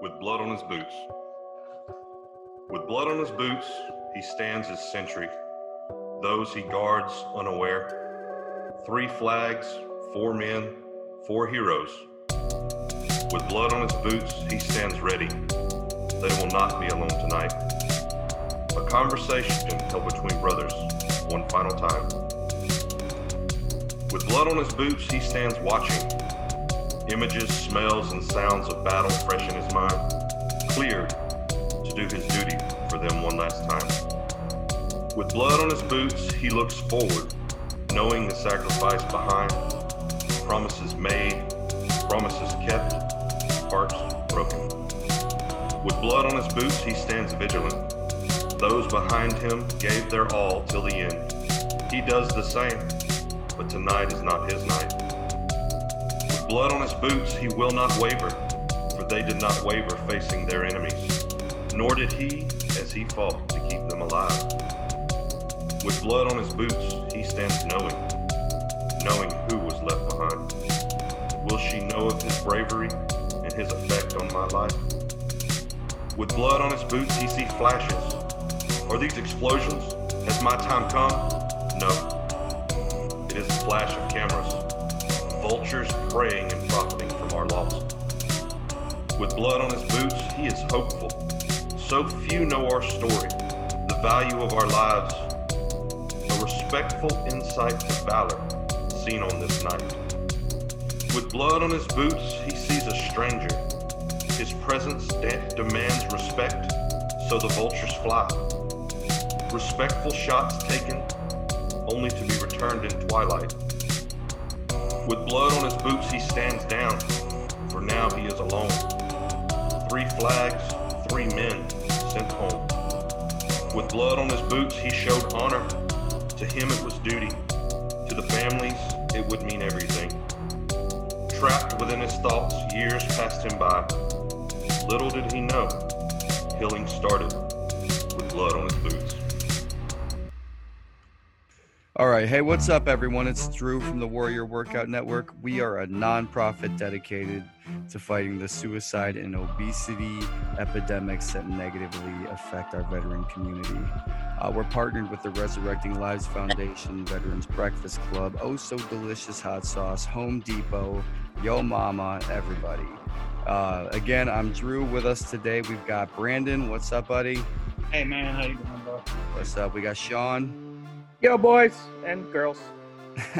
with blood on his boots. With blood on his boots, he stands as sentry. Those he guards unaware. Three flags, four men, four heroes. With blood on his boots, he stands ready. They will not be alone tonight. A conversation held between brothers, one final time. With blood on his boots, he stands watching. Images, smells, and sounds of battle fresh in his mind. Cleared to do his duty for them one last time. With blood on his boots, he looks forward, knowing the sacrifice behind. Promises made, promises kept, hearts broken. With blood on his boots, he stands vigilant. Those behind him gave their all till the end. He does the same, but tonight is not his night. Blood on his boots, he will not waver, for they did not waver facing their enemies, nor did he as he fought to keep them alive. With blood on his boots, he stands knowing, knowing who was left behind. Will she know of his bravery and his effect on my life? With blood on his boots, he sees flashes. Are these explosions? Has my time come? Blood on his boots, he is hopeful. So few know our story, the value of our lives, a respectful insight to valor seen on this night. With blood on his boots, he sees a stranger. His presence de- demands respect, so the vultures fly. Respectful shots taken, only to be returned in twilight. With blood on his boots, he stands down, for now he is alone. Three flags, three men sent home. With blood on his boots, he showed honor. To him it was duty. To the families, it would mean everything. Trapped within his thoughts, years passed him by. Little did he know, healing started with blood on his boots. All right. Hey, what's up, everyone? It's Drew from the Warrior Workout Network. We are a nonprofit dedicated to fighting the suicide and obesity epidemics that negatively affect our veteran community. Uh, we're partnered with the Resurrecting Lives Foundation, Veterans Breakfast Club, Oh So Delicious Hot Sauce, Home Depot, Yo Mama, everybody. Uh, again, I'm Drew. With us today, we've got Brandon. What's up, buddy? Hey man, how you doing, bro? What's up? We got Sean. Yo, boys and girls.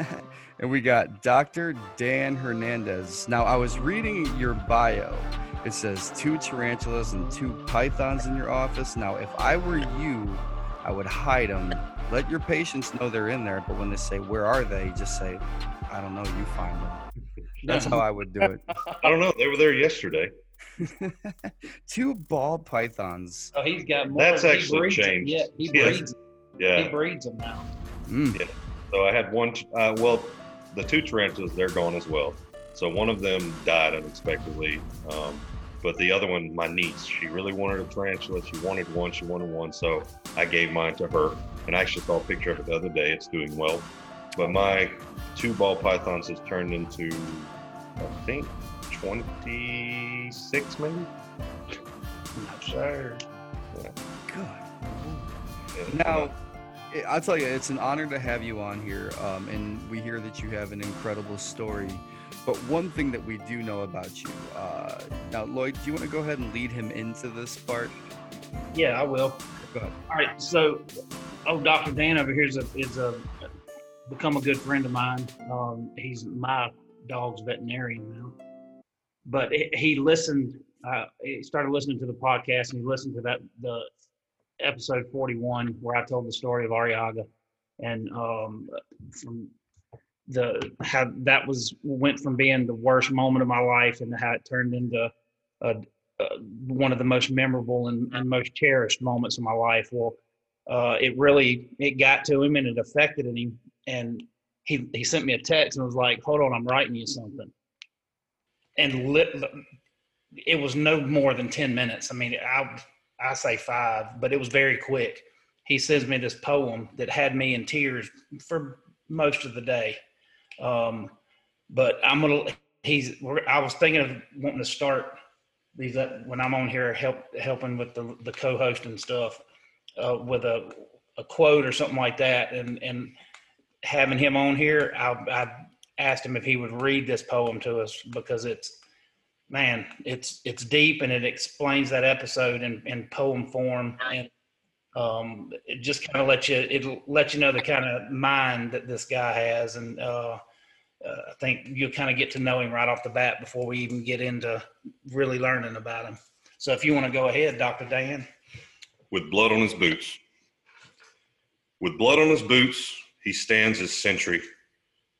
and we got Dr. Dan Hernandez. Now, I was reading your bio. It says two tarantulas and two pythons in your office. Now, if I were you, I would hide them. Let your patients know they're in there, but when they say, Where are they? just say, I don't know, you find them. That's how I would do it. I don't know. They were there yesterday. two ball pythons. Oh, he's got more. That's he actually breeds them. changed. Yeah, he Yes. breeds. Yeah. He breeds them now. Mm. So I had one. Uh, well, the two tarantulas they're gone as well. So one of them died unexpectedly, um, but the other one, my niece, she really wanted a tarantula. She wanted one. She wanted one. So I gave mine to her, and I actually saw a picture of it the other day. It's doing well. But my two ball pythons has turned into, I think, 26 maybe. No, sir. Good. Yeah. Now, I- I'll tell you, it's an honor to have you on here, um, and we hear that you have an incredible story. But one thing that we do know about you, uh, now, Lloyd, do you want to go ahead and lead him into this part? Yeah, I will. Go ahead. All right. So, oh, Dr. Dan over here is a is a become a good friend of mine. Um, he's my dog's veterinarian now. But he, he listened. Uh, he started listening to the podcast, and he listened to that the episode forty one where I told the story of Arriaga, and um, from the how that was went from being the worst moment of my life, and how it turned into a, uh, one of the most memorable and, and most cherished moments of my life. Well, uh, it really it got to him and it affected him, and he he sent me a text and was like, "Hold on, I'm writing you something." And lit, it was no more than ten minutes. I mean, I I say five, but it was very quick. He sends me this poem that had me in tears for most of the day. Um, but I'm gonna. He's. I was thinking of wanting to start these when I'm on here help helping with the the co-host and stuff uh, with a a quote or something like that, and and having him on here, I, I asked him if he would read this poem to us because it's man, it's it's deep and it explains that episode in, in poem form and um, it just kind of lets you it let you know the kind of mind that this guy has and uh, uh, I think you'll kind of get to know him right off the bat before we even get into really learning about him. So if you want to go ahead, Dr. Dan. With blood on his boots. With blood on his boots, he stands as sentry.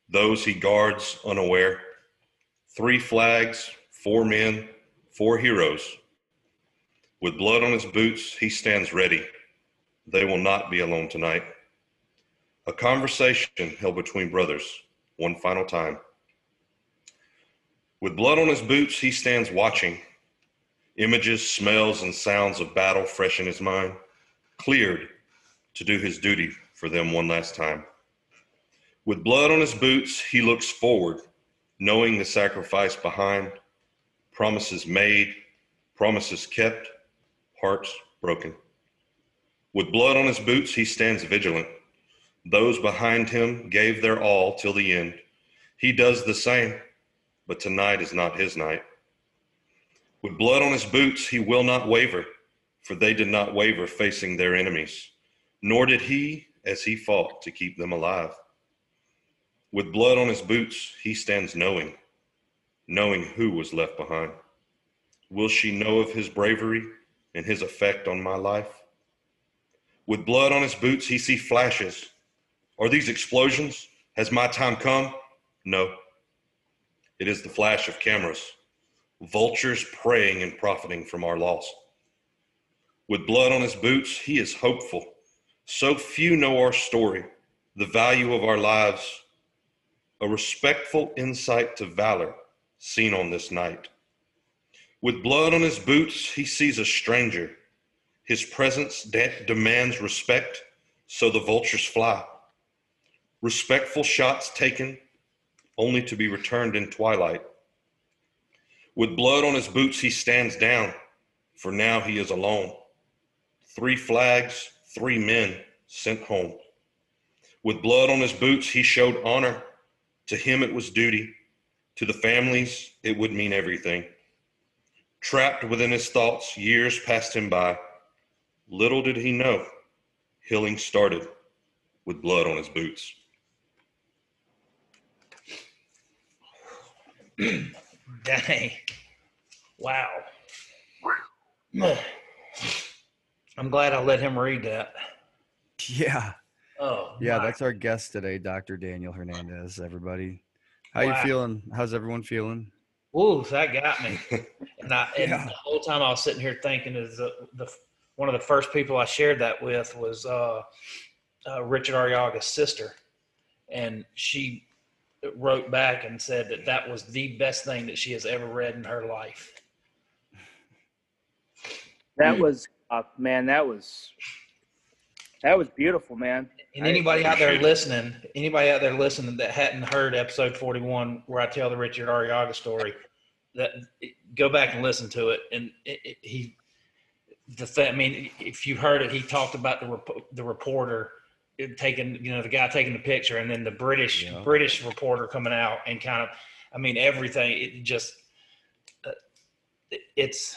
Those he guards unaware. Three flags, four men, four heroes. With blood on his boots, he stands ready. They will not be alone tonight. A conversation held between brothers, one final time. With blood on his boots, he stands watching. Images, smells, and sounds of battle fresh in his mind, cleared to do his duty for them one last time. With blood on his boots, he looks forward, knowing the sacrifice behind promises made, promises kept, hearts broken. With blood on his boots, he stands vigilant. Those behind him gave their all till the end. He does the same, but tonight is not his night. With blood on his boots, he will not waver, for they did not waver facing their enemies, nor did he as he fought to keep them alive. With blood on his boots, he stands knowing knowing who was left behind? Will she know of his bravery and his effect on my life? With blood on his boots, he see flashes. Are these explosions? Has my time come? No. It is the flash of cameras, vultures preying and profiting from our loss. With blood on his boots, he is hopeful. So few know our story, the value of our lives, a respectful insight to valor seen on this night. With blood on his boots, he sees a stranger. His presence de- demands respect, so the vultures fly. Respectful shots taken, only to be returned in twilight. With blood on his boots, he stands down, for now he is alone. Three flags, three men sent home. With blood on his boots, he showed honor. To him it was duty. To the families, it would mean everything. Trapped within his thoughts, years passed him by. Little did he know, healing started with blood on his boots. Dang. Wow. I'm glad I let him read that. Yeah. Oh, Yeah, my. that's our guest today, Dr. Daniel Hernandez, everybody. How Wow. you feeling? How's everyone feeling? Ooh, that got me. And, I, and Yeah. the whole time I was sitting here thinking, is the, the one of the first people I shared that with was uh, uh, Richard Arriaga's sister, and she wrote back and said that that was the best thing that she has ever read in her life. That was, uh, man, that was, that was beautiful, man. And anybody out there listening, anybody out there listening that hadn't heard episode 41 where I tell the Richard Arriaga story, that go back and listen to it. And it, it, he, the thing, I mean, if you heard it, he talked about the rep- the reporter taking, you know, the guy taking the picture, and then the British Yeah. British reporter coming out and kind of, I mean, everything. It just, uh, it- it's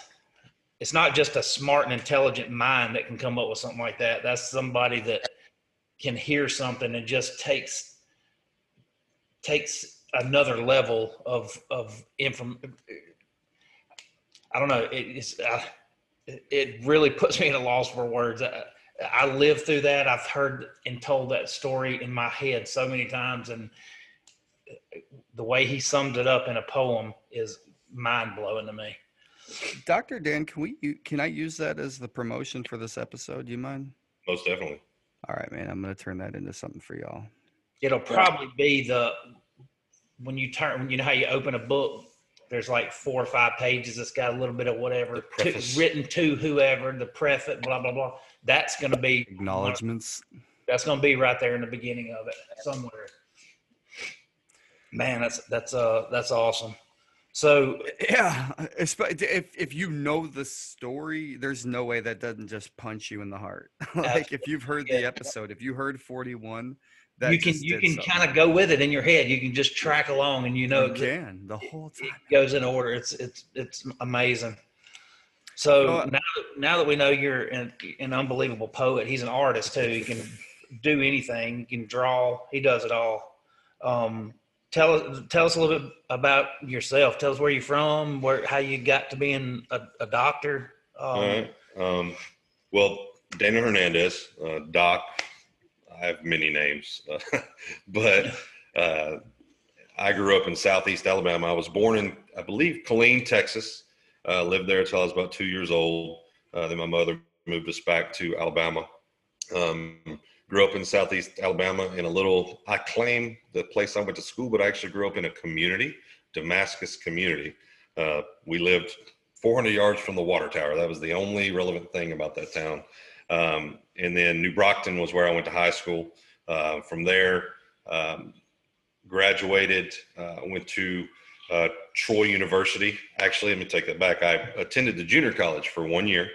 it's not just a smart and intelligent mind that can come up with something like that. That's somebody that can hear something and just takes takes another level of of inform. I don't know. It, it- really puts me at a loss for words. I, I lived through that. I've heard and told that story in my head so many times, and the way he summed it up in a poem is mind blowing to me. Dr. Dan, can we can I use that as the promotion for this episode? Do you mind? Most definitely. All right, man. I'm gonna turn that into something for y'all. It'll probably be the when you turn when you know how you open a book. There's like four or five pages. It's got a little bit of whatever to, written to whoever the preface, blah blah blah. That's going to be Acknowledgements. That's going to be right there in the beginning of it somewhere. Man, that's that's uh that's awesome. So Yeah, if if you know the story, there's no way that doesn't just punch you in the heart. like if you've heard the episode, if you heard 41, that you can you can kind of go with it in your head. You can just track along, and you know You can the whole it time. goes in order. It's it's it's amazing. So Oh, now, that, now that we know you're an, an unbelievable poet, he's an artist too. He can do anything. He can draw. He does it all. Um, tell us tell us a little bit about yourself. Tell us where you're from, where how you got to being a, a doctor. Um, All right. Um, well, Daniel Hernandez, uh, Doc. I have many names, uh, but uh, I grew up in Southeast Alabama. I was born in, I believe, Killeen, Texas. Uh, lived there until I was about two years old. Uh, then my mother moved us back to Alabama. Um, grew up in Southeast Alabama in a little. I claim the place I went to school, but I actually grew up in a community, Damascus community. Uh, we lived 400 yards from the water tower. That was the only relevant thing about that town. Um, and then New Brockton was where I went to high school. Uh, from there, um, graduated, uh, went to uh, Troy University. Actually, let me take that back. I attended the junior college for one year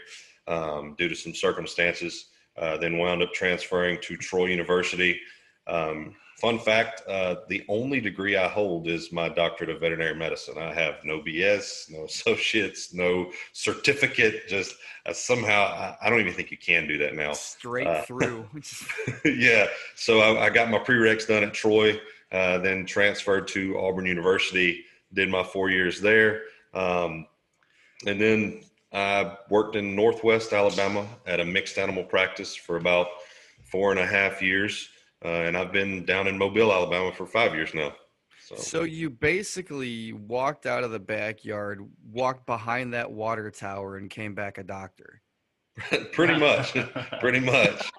um, due to some circumstances, uh, then wound up transferring to Troy University. Um, fun fact uh, the only degree I hold is my doctorate of veterinary medicine. I have no BS, no associates, no certificate. Just uh, somehow, I, I don't even think you can do that now. Straight Uh, through. yeah. So I, I got my prereqs done at Troy, uh, then transferred to Auburn University, did my four years there. Um, and then I worked in Northwest Alabama at a mixed animal practice for about four and a half years. Uh, and I've been down in Mobile, Alabama for five years now. So, So you basically walked out of the backyard, walked behind that water tower, and came back a doctor. pretty much, pretty much.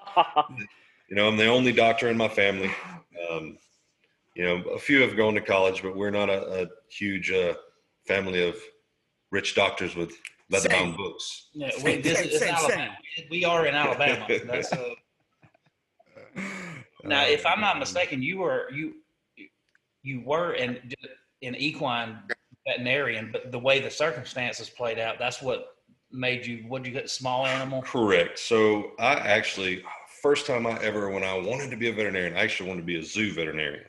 You know, I'm the only doctor in my family. Um, you know, a few have gone to college, but we're not a, a huge uh, family of rich doctors with leather-bound books. Yeah, we, Same, this same, same, Alabama. We are in Alabama. That's uh, now, if I'm not mistaken, you were you you were in an equine veterinarian, but the way the circumstances played out, that's what made you. What did you get small animal? Correct. So I actually, first time I ever, when I wanted to be a veterinarian, I actually wanted to be a zoo veterinarian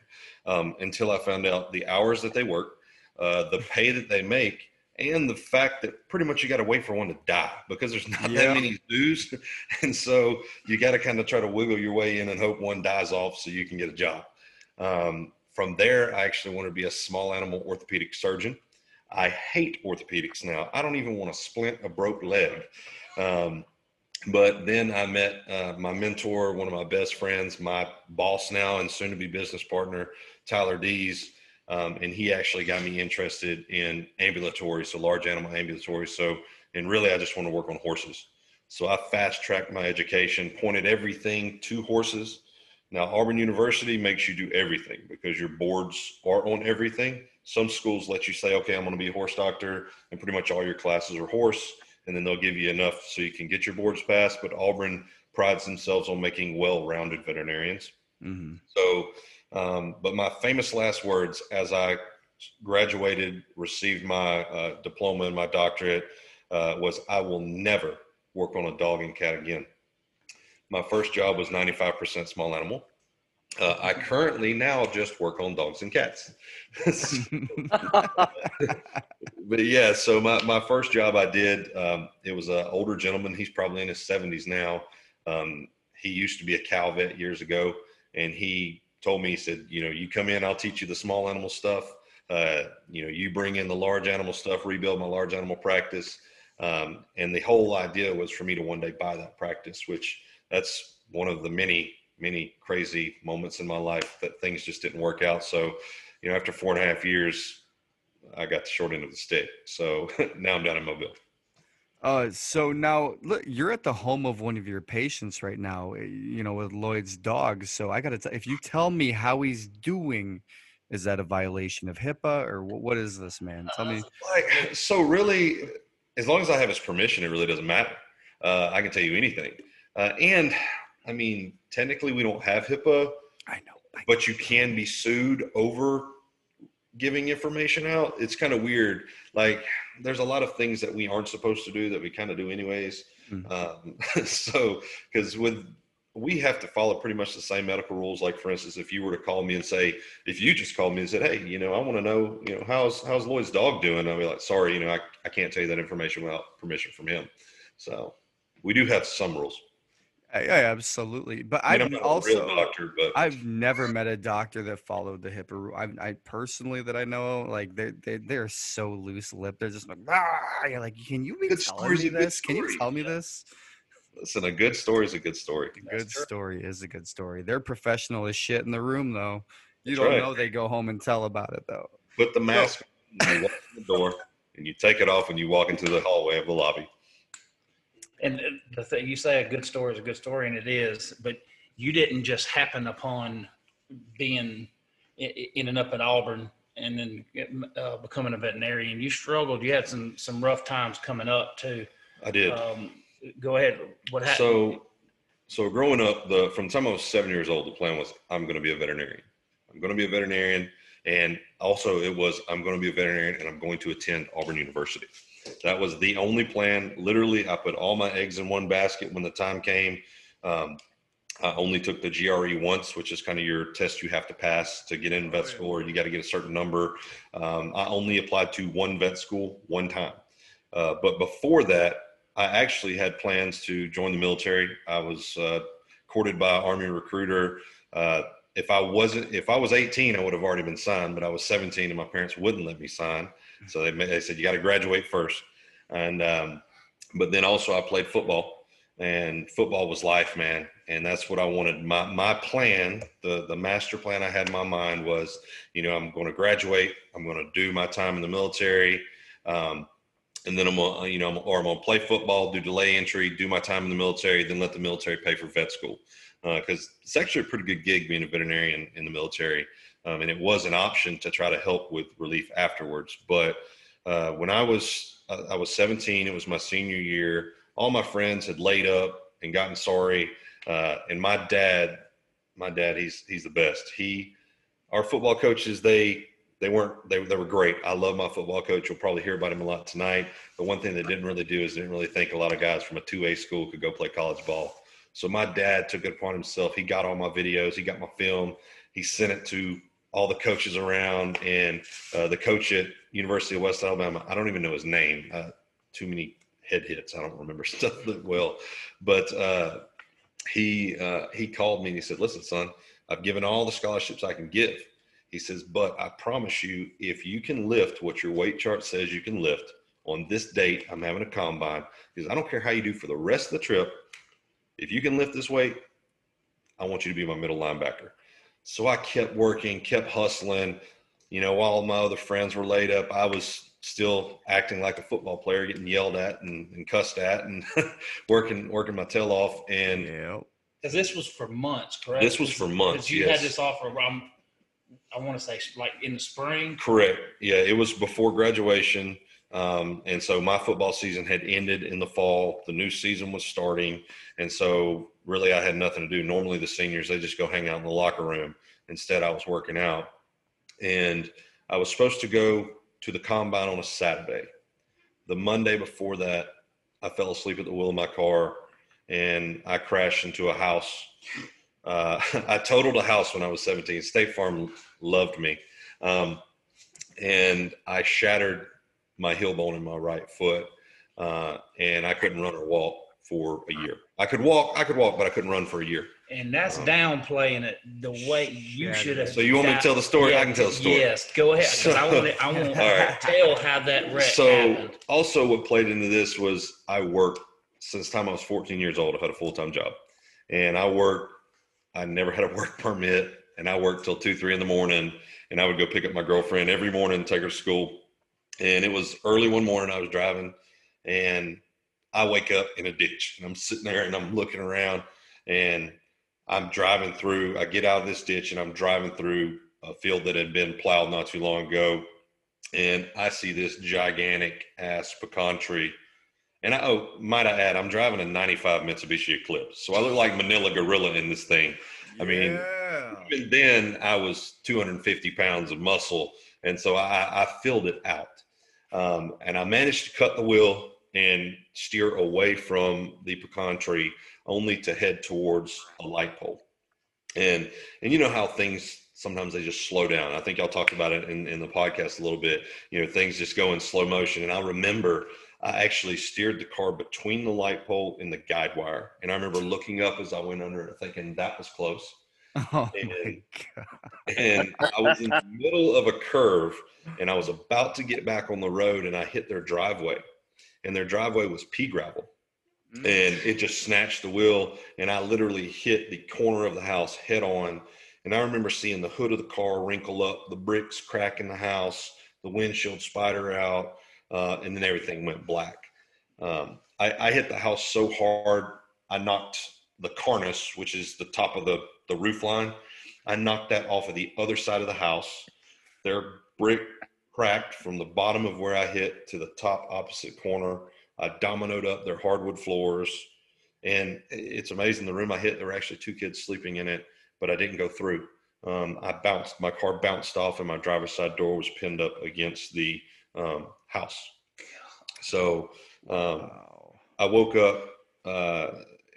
um, until I found out the hours that they work, uh, the pay that they make, and the fact that pretty much you got to wait for one to die because there's not Yeah. that many zoos. And so you got to kind of try to wiggle your way in and hope one dies off so you can get a job. Um, from there, I actually wanted to be a small animal orthopedic surgeon. I hate orthopedics now. I don't even want to splint a broke leg. Um, but then I met uh, my mentor, one of my best friends, my boss now and soon to be business partner, Tyler Dees. Um, and he actually got me interested in ambulatory, so large animal ambulatory. So, and really, I just want to work on horses. So I fast tracked my education, pointed everything to horses. Now, Auburn University makes you do everything because your boards are on everything. Some schools let you say, okay, I'm going to be a horse doctor, and pretty much all your classes are horse, and then they'll give you enough so you can get your boards passed. But Auburn prides themselves on making well rounded veterinarians. hmm So, um, but my famous last words as I graduated, received my uh, diploma and my doctorate, uh, was I will never work on a dog and cat again. My first job was 95% small animal. Uh, I currently now just work on dogs and cats. but yeah, so my, my first job I did, um, it was an older gentleman. He's probably in his 70s now. Um, he used to be a cow vet years ago, and he told me, he said, you know, you come in, I'll teach you the small animal stuff. Uh, you know, you bring in the large animal stuff, rebuild my large animal practice. Um, and the whole idea was for me to one day buy that practice, which that's one of the many, many crazy moments in my life that things just didn't work out. So, you know, after four and a half years, I got the short end of the stick. So now I'm down in Mobile. Uh, so now look, you're at the home of one of your patients right now, eh, you know, with Lloyd's dog. So I got to, if you tell me how he's doing, is that a violation of HIPAA or what, what is this, man? Tell me. Like, so really, as long as I have his permission, it really doesn't matter. Uh, I can tell you anything. Uh, and I mean, technically, we don't have HIPAA, I know. I but you can be sued over giving information out. It's kind of weird. Like there's a lot of things that we aren't supposed to do that we kind of do anyways. Mhm. Um, so because with we have to follow pretty much the same medical rules. Like for instance, if you were to call me and say, if you just called me and said, hey, you know, I want to know, you know, how's how's Lloyd's dog doing? I'll be like, sorry, you know, I, I can't tell you that information without permission from him. So we do have some rules. I, I absolutely. But I I've I'm also a real doctor, but I've never met a doctor that followed the HIPAA rule. I, I personally that I know, like they they they're so loose lipped. They're just like, ah, you're like, can you be Good telling me this? Can you tell me this? listen, a good story is a good story. A good story is a good story. They're professional as shit in the room, though. You That's don't right. know they go home and tell about it, though. Put the mask on, you walk in the door, and you take it off when you walk into the hallway of the lobby. And the thing you say, a good story is a good story, and it is. But you didn't just happen upon being ending up at Auburn and then uh, becoming a veterinarian. You struggled. You had some some rough times coming up too. I did. Um, go ahead. What happened? So, so growing up, the from the time I was seven years old, the plan was I'm going to be a veterinarian. I'm going to be a veterinarian, and also it was I'm going to be a veterinarian, and I'm going to attend Auburn University. That was the only plan. Literally, I put all my eggs in one basket when the time came. Um, I only took the GRE once, which is kind of your test you have to pass to get in vet school, or you got to get a certain number. Um, I only applied to one vet school one time. Uh, but before that, I actually had plans to join the military. I was uh, courted by an Army recruiter. Uh, if I wasn't, if I was 18, I would have already been signed, but I was 17 and my parents wouldn't let me sign. So they, they said, you got to graduate first. And, um, but then also I played football and football was life, man. And that's what I wanted. My, my plan, the, the master plan I had in my mind was, you know, I'm going to graduate. I'm going to do my time in the military. Um, and then I'm gonna, you know, or I'm gonna play football, do delay entry, do my time in the military, then let the military pay for vet school. Because it's actually a pretty good gig being a veterinarian in the military, um, and it was an option to try to help with relief afterwards. But uh, when I was I I was 17, it was my senior year. All my friends had laid up and gotten sorry, uh, and my dad, my dad, he's he's the best. He, our football coaches, they they weren't they, they were great. I love my football coach. You'll probably hear about him a lot tonight. The one thing they didn't really do is they didn't really think a lot of guys from a two A school could go play college ball. So my dad took it upon himself. He got all my videos. He got my film. He sent it to all the coaches around, and uh, the coach at University of West Alabama. I don't even know his name. Uh, too many head hits. I don't remember stuff that well, but uh, he uh, he called me and he said, "Listen, son, I've given all the scholarships I can give." He says, but I promise you, if you can lift what your weight chart says you can lift on this date, I'm having a combine because I don't care how you do for the rest of the trip. If you can lift this weight, I want you to be my middle linebacker. So I kept working, kept hustling. You know, while my other friends were laid up, I was still acting like a football player, getting yelled at and, and cussed at and working working my tail off. And Yeah. Because this was for months, correct? This was for months, Because you yes. had this offer. Um, I want to say like in the spring. Correct. Yeah, it was before graduation. Um, and so my football season had ended in the fall. The new season was starting. And so really I had nothing to do. Normally the seniors, they just go hang out in the locker room. Instead, I was working out. And I was supposed to go to the combine on a Saturday. The Monday before that, I fell asleep at the wheel of my car and I crashed into a house. Uh, I totaled a house when I was 17. State Farm loved me. Um, and I shattered my heel bone in my right foot, uh, and I couldn't run or walk for a year. I could walk, I could walk, but I couldn't run for a year. And that's Um, downplaying it the way you Yeah, should have. So you want me to tell the story? I can tell the story. Yes, go ahead. 'cause I So- want to. I want to All right. tell how that wreck So happened. also what played into this was I worked since the time I was 14 years old. I've had a full-time job and I worked, I never had a work permit and I worked till two, three in the morning and I would go pick up my girlfriend every morning, take her to school. And it was early one morning I was driving and I wake up in a ditch and I'm sitting there and I'm looking around and I'm driving through, I get out of this ditch and I'm driving through a field that had been plowed not too long ago and I see this gigantic ass pecan tree. And I, oh, might I add, I'm driving a 95 Mitsubishi Eclipse. So I look like Magilla Gorilla in this thing. I mean, yeah. Even then, I was 250 pounds of muscle and so I, I filled it out, um, and I managed to cut the wheel and steer away from the pecan tree, only to head towards a light pole. And and you know how things sometimes they just slow down. I think y'all talked about it in, in the podcast a little bit. You know, things just go in slow motion. And I remember I actually steered the car between the light pole and the guide wire. And I remember looking up as I went under it, thinking that was close. Oh And-. And I was in the middle of a curve and I was about to get back on the road and I hit their driveway. And their driveway was pea gravel. Mm. And it just snatched the wheel and I literally hit the corner of the house head on. And I remember seeing the hood of the car wrinkle up, the bricks crack in the house, the windshield spider out, uh, and then everything went black. Um, I, I hit the house so hard, I knocked the cornice, which is the top of the, the roof line, I knocked that off of the other side of the house. Their brick cracked from the bottom of where I hit to the top opposite corner. I dominoed up their hardwood floors. And it's amazing. The room I hit, there were actually two kids sleeping in it, but I didn't go through. Um, I bounced, my car bounced off, and my driver's side door was pinned up against the um, house. So um, Wow. I woke up uh,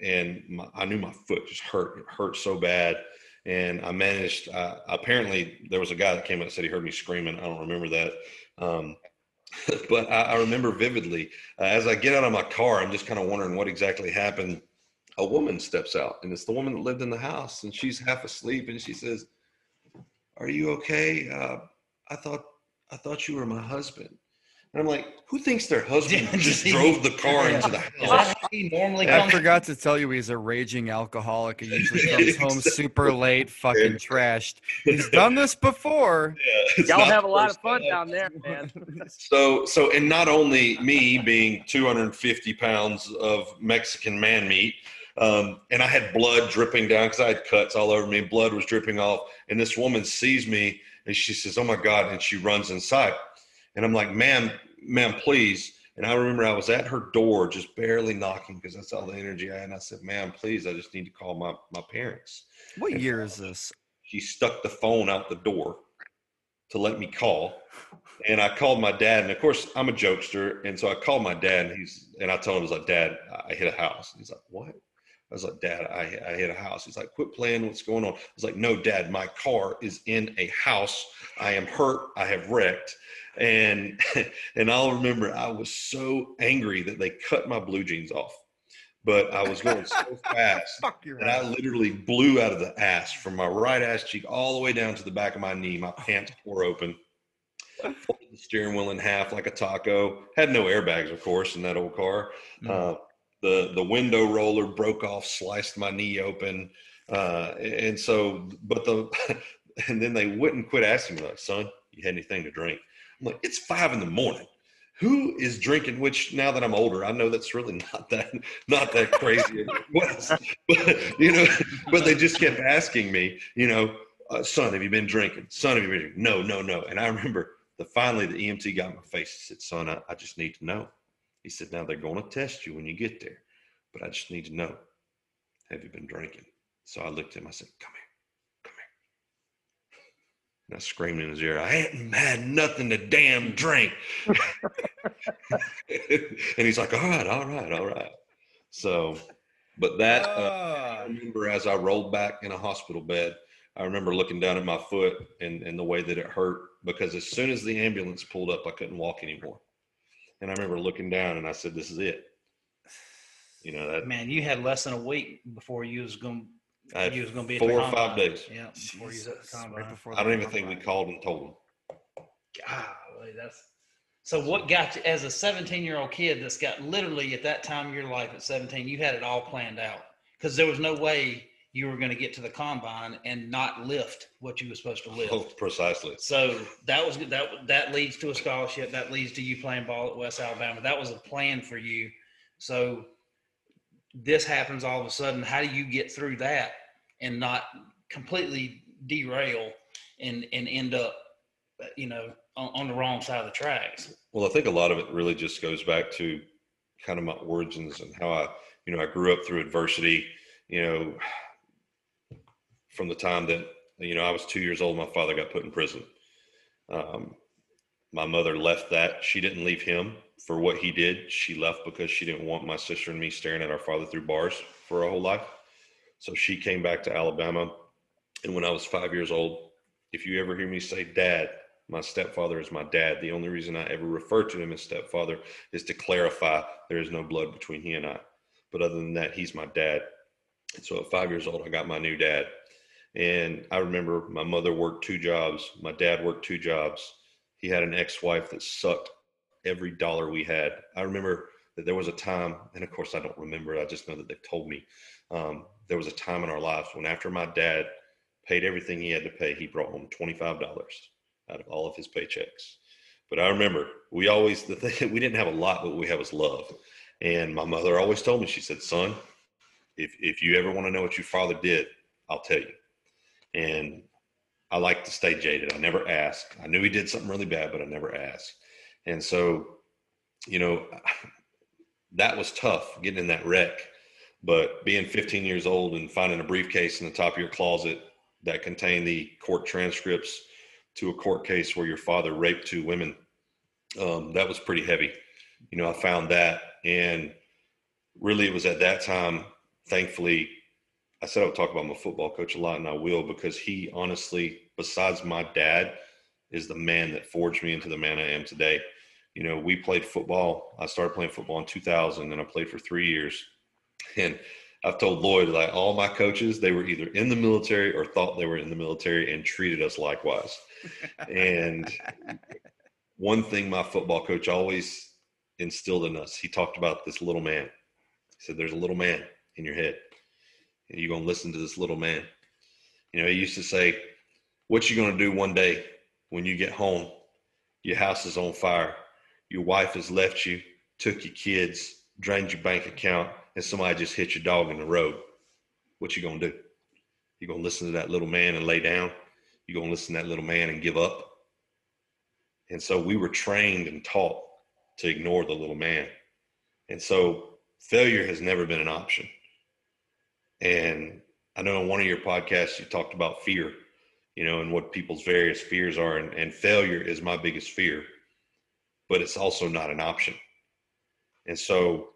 and my, I knew my foot just hurt. It hurt so bad. And I managed, uh, apparently, there was a guy that came up and said he heard me screaming. I don't remember that. Um, but I, I remember vividly uh, as I get out of my car, I'm just kind of wondering what exactly happened. A woman steps out, and it's the woman that lived in the house, and she's half asleep, and she says, "Are you okay? Uh, I thought I thought you were my husband." And I'm like, "Who thinks their husband just drove the car into the house?" that how he normally I comes? forgot to tell you he's a raging alcoholic. He usually Yeah, comes home super late, fucking trashed. He's done this before. It's Y'all have a lot of fun time. down there, man. So, so, and not only me being 250 pounds of Mexican man meat, um, and I had blood dripping down because I had cuts all over me. Blood was dripping off, and this woman sees me and she says, "Oh my God!" and she runs inside, and I'm like, "Ma'am, ma'am, please." And I remember I was at her door, just barely knocking because that's all the energy I had. And I said, "Ma'am, please, I just need to call my my parents." What year is this? she stuck the phone out the door to let me call. And I called my dad, and of course I'm a jokester, and so I called my dad, and he's and I told him I was like, Dad, I hit a house. And he's like, What? I was like, Dad, I, I hit a house. He's like, Quit playing. What's going on? I was like, No, Dad, my car is in a house. I am hurt. I have wrecked. And and I'll remember I was so angry that they cut my blue jeans off, but I was going so fast your and I literally blew out of the ass from my right ass cheek all the way down to the back of my knee. My pants tore open. Folded the steering wheel in half like a taco. Had no airbags, of course, in that old car. Mm. Uh, the the window roller broke off, sliced my knee open, uh, and so. But the and then they wouldn't quit asking me, like, "Son, you had anything to drink?" Like, "It's five in the morning." Who is drinking? Which now that I'm older, I know that's really not that not that crazy. but, you know, but they just kept asking me, you know, uh, son, have you been drinking? Son, have you been drinking? No, no, no. And I remember the finally the EMT got in my face. He said, son, I, I just need to know. He said, now they're going to test you when you get there, but I just need to know, have you been drinking? So I looked at him. I said, come here, I screamed in his ear, I hadn't had nothing to damn drink. and he's like, all right, all right, all right. So, but that, uh, I Ah. remember as I rolled back in a hospital bed, I remember looking down at my foot and, and the way that it hurt because as soon as the ambulance pulled up, I couldn't walk anymore. And I remember looking down and I said, this is it. You know, that Man, you had less than a week before you was going. I had You was going to be at four the or five combine. days. Yeah, before you was at the Jesus, right combine. before I the don't even think we combine. called and told them. Golly, that's so. What got you as a 17 year old kid that's got literally at that time of your life at 17, you had it all planned out because there was no way you were going to get to the combine and not lift what you were supposed to lift. Oh, precisely. So that was that. That leads to a scholarship. That leads to you playing ball at West Alabama. That was a plan for you. So this happens all of a sudden. How do you get through that and not completely derail and and end up, you know, on, on the wrong side of the tracks? Well, I think a lot of it really just goes back to kind of my origins and how I, you know, I grew up through adversity, you know, from the time that, you know, I was two years old, my father got put in prison. Um, my mother left that. She didn't leave him for what he did. She left because she didn't want my sister and me staring at our father through bars for our whole life. So she came back to Alabama. And when I was five years old, if you ever hear me say dad, my stepfather is my dad. The only reason I ever refer to him as stepfather is to clarify there is no blood between he and I. But other than that, he's my dad. And so at five years old, I got my new dad. And I remember my mother worked two jobs, my dad worked two jobs. He had an ex wife that sucked every dollar we had. I remember that there was a time, and of course, I don't remember, I just know that they've told me. Um, there was a time in our lives when after my dad paid everything he had to pay, he brought home $25 out of all of his paychecks. But I remember we always, the thing, we didn't have a lot, but we had was love. And my mother always told me, she said, son, if, if you ever want to know what your father did, I'll tell you. And I like to stay jaded. I never ask. I knew he did something really bad, but I never asked. And so, you know, that was tough getting in that wreck. But being 15 years old and finding a briefcase in the top of your closet that contained the court transcripts to a court case where your father raped two women, um, that was pretty heavy. You know, I found that. And really, it was at that time, thankfully, I said I would talk about my football coach a lot, and I will because he honestly, besides my dad, is the man that forged me into the man I am today. You know, we played football. I started playing football in 2000, and I played for three years. And I've told Lloyd, like all my coaches, they were either in the military or thought they were in the military and treated us likewise. and one thing my football coach always instilled in us, he talked about this little man. He said, There's a little man in your head and you're going to listen to this little man. You know, he used to say, What you going to do one day when you get home? Your house is on fire. Your wife has left you, took your kids, drained your bank account, and somebody just hit your dog in the road. What you to do? You to listen to that little man and lay down? You to listen to that little man and give up? And so we were trained and taught to ignore the little man. And so failure has never been an option. And I know in one of your podcasts you talked about fear, you know, and what people's various fears are. And, and failure is my biggest fear, but it's also not an option. And so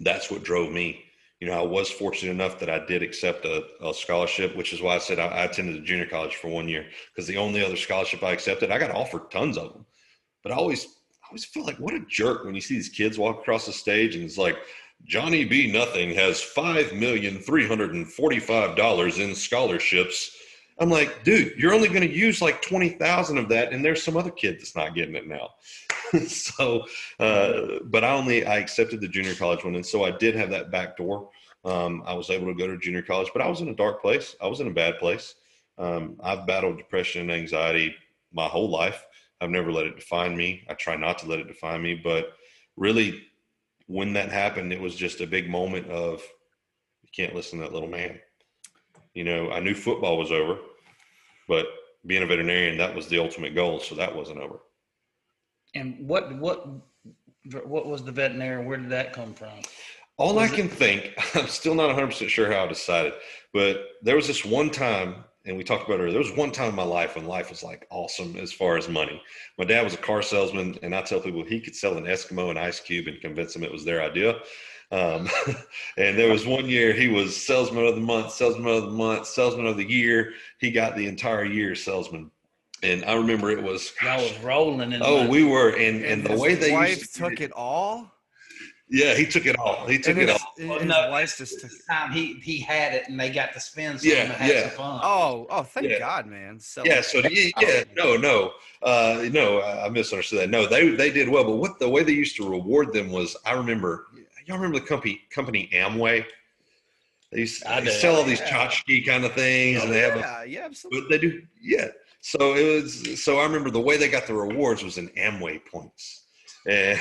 that's what drove me. You know, I was fortunate enough that I did accept a, a scholarship, which is why I said I, I attended a junior college for one year because the only other scholarship I accepted, I got offered tons of them. But I always, I always feel like what a jerk when you see these kids walk across the stage and it's like, Johnny B. Nothing has $5,345 in scholarships. I'm like, dude, you're only going to use like 20,000 of that. And there's some other kid that's not getting it now. so, uh, but I only, I accepted the junior college one. And so I did have that back door. Um, I was able to go to junior college, but I was in a dark place. I was in a bad place. Um, I've battled depression and anxiety my whole life. I've never let it define me. I try not to let it define me, but really when that happened, it was just a big moment of you can't listen to that little man. You know, I knew football was over, but being a veterinarian, that was the ultimate goal. So that wasn't over. And what what what was the veterinarian? Where did that come from? All was I can it? think, I'm still not 100% sure how I decided, but there was this one time and we talked about it. There was one time in my life when life was like awesome as far as money. My dad was a car salesman, and I tell people he could sell an Eskimo an ice cube and convince them it was their idea. Um, and there was one year he was salesman of the month, salesman of the month, salesman of the year. He got the entire year salesman. And I remember it was. I was rolling in. Oh, money. we were, and, and, and the way they wife used to, took it all. Yeah, he took it all. He took and it his, all. His no, wife just took time he he had it and they got to spend some Yeah, and yeah. some fun. Oh, oh, thank Yeah. God, man. So Yeah, so yeah, yeah, no, no, uh, no, I I misunderstood that. No, they they did well, but what the way they used to reward them was, I remember, y'all remember the company company Amway? They used to they sell all these Yeah. tchotchke kind of things, and they have, a, yeah, yeah, absolutely. but they do, yeah. So it was, so I remember the way they got the rewards was in Amway points. And,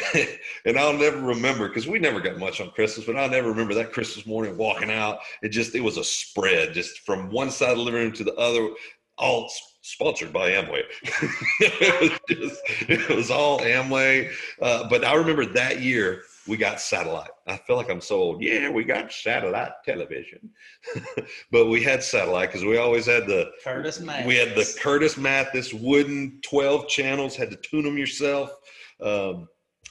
and I'll never remember because we never got much on Christmas, but I'll never remember that Christmas morning walking out. It just, it was a spread just from one side of the living room to the other, all sponsored by Amway. it, was just, it was all Amway. Uh, but I remember that year we got satellite. I feel like I'm so old. Yeah, we got satellite television, but we had satellite because we always had the Curtis Mathes. we had the Curtis Mathes wooden 12 channels, had to tune them yourself. Um,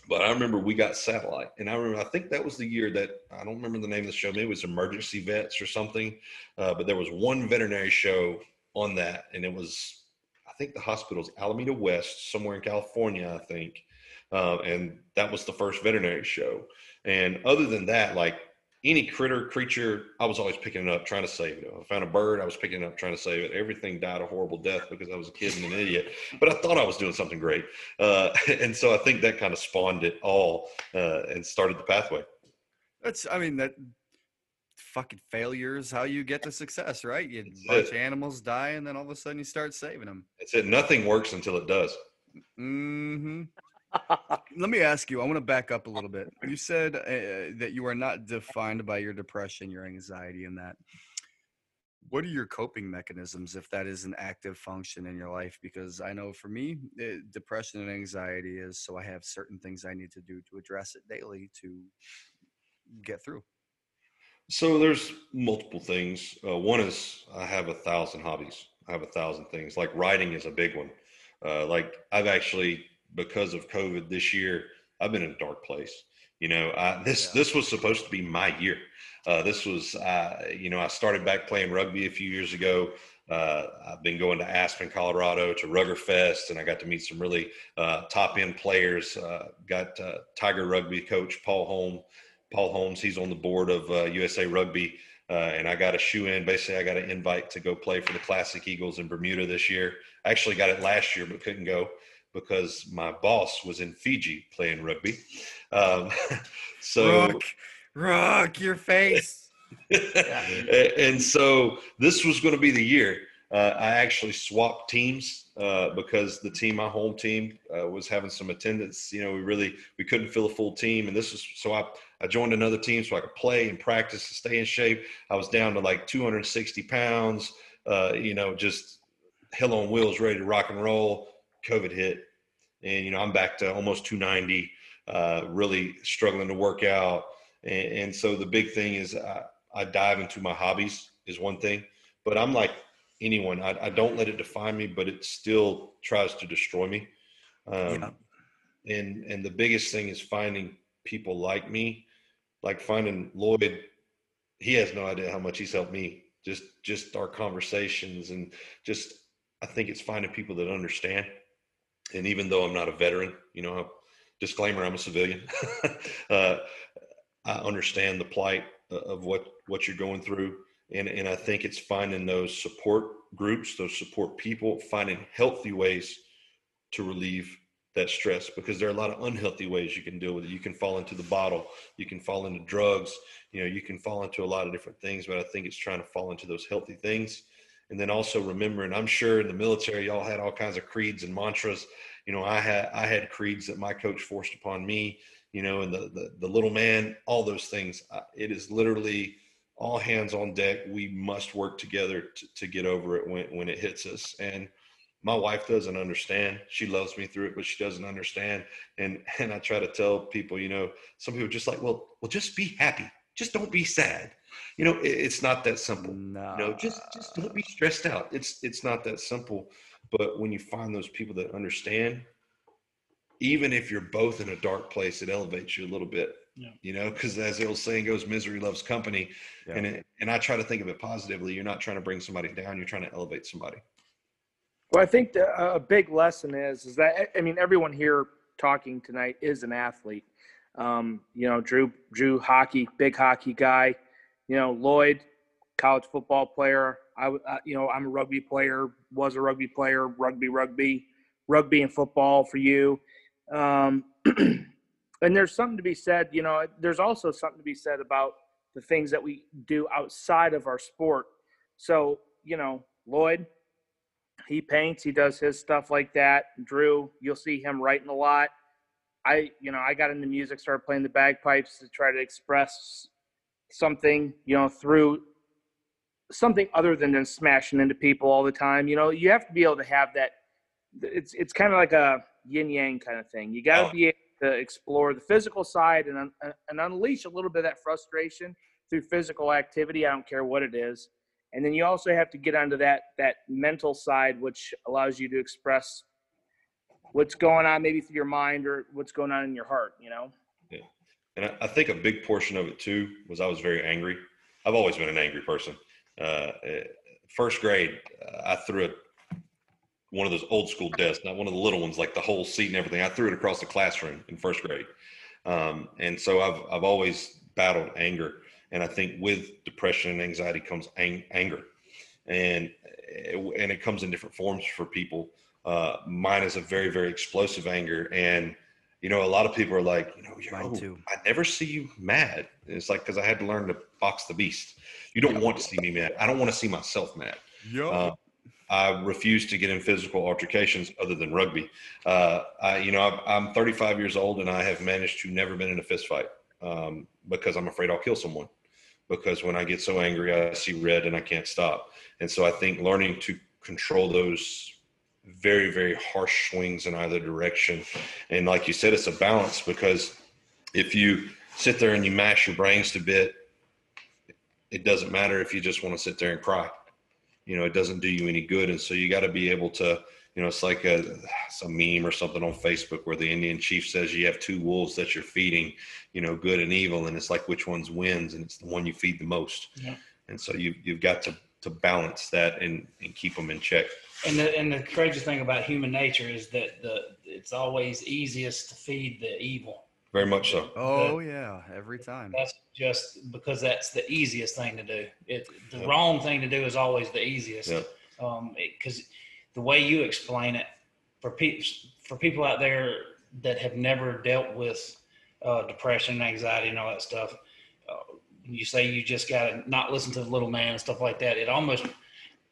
but I remember we got satellite, and I remember I think that was the year that I don't remember the name of the show. Maybe it was Emergency Vets or something. Uh, but there was one veterinary show on that, and it was I think the hospital's Alameda West, somewhere in California, I think. Uh, and that was the first veterinary show. And other than that, like any critter, creature, I was always picking it up, trying to save it. If I found a bird, I was picking it up, trying to save it. Everything died a horrible death because I was a kid and an idiot, but I thought I was doing something great. Uh, and so I think that kind of spawned it all uh, and started the pathway. That's, I mean, that fucking failure is how you get to success, right? You That's bunch it. of animals die, and then all of a sudden you start saving them. It's it. Nothing works until it does. Mm hmm Let me ask you. I want to back up a little bit. You said uh, that you are not defined by your depression, your anxiety, and that. What are your coping mechanisms if that is an active function in your life? Because I know for me, eh, depression and anxiety is so I have certain things I need to do to address it daily to get through. So there's multiple things. Uh, one is I have a thousand hobbies. I have a thousand things. Like writing is a big one. Uh, like I've actually, because of COVID this year, I've been in a dark place. You know, I, this Yeah. this was supposed to be my year. Uh, this was, uh, you know, I started back playing rugby a few years ago. Uh, I've been going to Aspen, Colorado, to Rugger Fest, and I got to meet some really uh, top end players. Uh, got uh, Tiger Rugby coach Paul Holm, Paul Holmes. He's on the board of uh, USA Rugby, uh, and I got a shoe in. Basically, I got an invite to go play for the Classic Eagles in Bermuda this year. I actually got it last year, but couldn't go because my boss was in Fiji playing rugby. Um, so rock, rock your face. and so this was going to be the year. Uh, I actually swapped teams uh, because the team, my home team, uh, was having some attendance. You know, we really we couldn't fill a full team, and this was so I I joined another team so I could play and practice and stay in shape. I was down to like 260 pounds. Uh, you know, just hell on wheels, ready to rock and roll. COVID hit, and you know I'm back to almost 290. Uh, really struggling to work out, and, and so the big thing is I, I dive into my hobbies is one thing, but I'm like anyone. I, I don't let it define me, but it still tries to destroy me. Um, And and the biggest thing is finding people like me, like finding Lloyd. He has no idea how much he's helped me. Just just our conversations and just I think it's finding people that understand. And even though I'm not a veteran, you know, disclaimer, I'm a civilian. uh, I understand the plight of what what you're going through, and and I think it's finding those support groups, those support people, finding healthy ways to relieve that stress because there are a lot of unhealthy ways you can deal with it. You can fall into the bottle, you can fall into drugs, you know, you can fall into a lot of different things, but I think it's trying to fall into those healthy things. And then also remembering, I'm sure in the military, y'all had all kinds of creeds and mantras. You know, I had I had creeds that my coach forced upon me. You know, and the the, the little man, all those things. It is literally all hands on deck. We must work together to, to get over it when when it hits us. And my wife doesn't understand. She loves me through it, but she doesn't understand. And and I try to tell people, you know, some people just like, well, well, just be happy. Just don't be sad. You know, it's not that simple. No, You know, just just don't be stressed out. It's it's not that simple. But when you find those people that understand, even if you're both in a dark place, it elevates you a little bit. Yeah. You know, because as the old saying goes, misery loves company. Yeah. And it, and I try to think of it positively. You're not trying to bring somebody down. You're trying to elevate somebody. Well, I think the, a big lesson is is that I mean everyone here talking tonight is an athlete. Um, you know, Drew Drew hockey, big hockey guy. You know, Lloyd, college football player. I, uh, you know I'm a rugby player. Was a rugby player. Rugby, rugby, rugby and football for you. Um, and there's something to be said. You know, there's also something to be said about the things that we do outside of our sport. So you know, Lloyd, he paints he does his stuff like that drew you'll see him writing a lot i you know i got into music started playing the bagpipes to try to express something you know through something other than just smashing into people all the time you know you have to be able to have that it's it's kind of like a yin yang kind of thing you got to Oh. be able to explore the physical side and and unleash a little bit of that frustration through physical activity. I don't care what it is. And then you also have to get onto that that mental side, which allows you to express what's going on maybe through your mind or what's going on in your heart. You know. And I, I think a big portion of it too was I was very angry. I've always been an angry person. Uh, eh, first grade, uh, I threw it one of those old school desks, not one of the little ones, like the whole seat and everything. I threw it across the classroom in first grade. Um, and so I've, I've always battled anger. And I think with depression and anxiety comes ang- anger. And, and it comes in different forms for people. Uh, mine is a very, very explosive anger. And, you know, a lot of people are like, you know, too. I never see you mad. And it's like, because I had to learn to box the beast. You don't want to see me mad. I don't want to see myself mad. Yeah. Uh, I refuse to get in physical altercations other than rugby. Uh, I, you know, I'm 35 years old and I have managed to never been in a fist fight um, because I'm afraid I'll kill someone. Because when I get so angry, I see red and I can't stop. And so I think learning to control those very, very harsh swings in either direction. And like you said, it's a balance because if you sit there and you mash your brains to bit, it doesn't matter if you just want to sit there and cry you know, it doesn't do you any good. And so you got to be able to, you know, it's like a some meme or something on Facebook where the Indian chief says you have two wolves that you're feeding, you know, good and evil, and it's like which one's wins, and it's the one you feed the most. Yeah. And so you you've got to to balance that and and keep them in check. And the and the crazy thing about human nature is that the it's always easiest to feed the evil. Very much so. Oh yeah, every time. That's just because that's the easiest thing to do. It the yep. wrong thing to do is always the easiest. Yep. Um, because the way you explain it for people for people out there that have never dealt with uh, depression, anxiety, and all that stuff, uh, you say you just got to not listen to the little man and stuff like that. It almost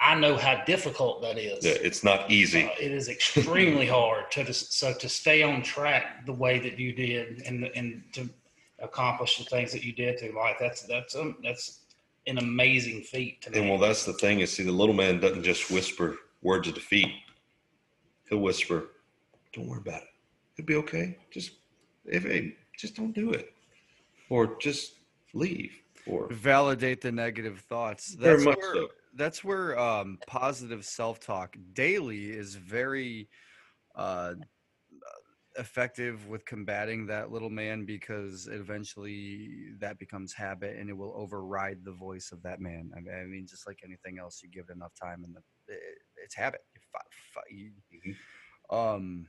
I know how difficult that is. Yeah, it's not easy. Uh, it is extremely hard to so to stay on track the way that you did and and to accomplish the things that you did through life. That's that's um, that's an amazing feat. To and well, that's the thing is, see, the little man doesn't just whisper words of defeat. He'll whisper, "Don't worry about it. It'll be okay. Just if hey, just don't do it, or just leave." Or validate the negative thoughts. That's very much where, so that's where um, positive self-talk daily is very uh, effective with combating that little man because eventually that becomes habit and it will override the voice of that man. I mean, I mean just like anything else, you give it enough time and the, it, it's habit. You, mm-hmm. um,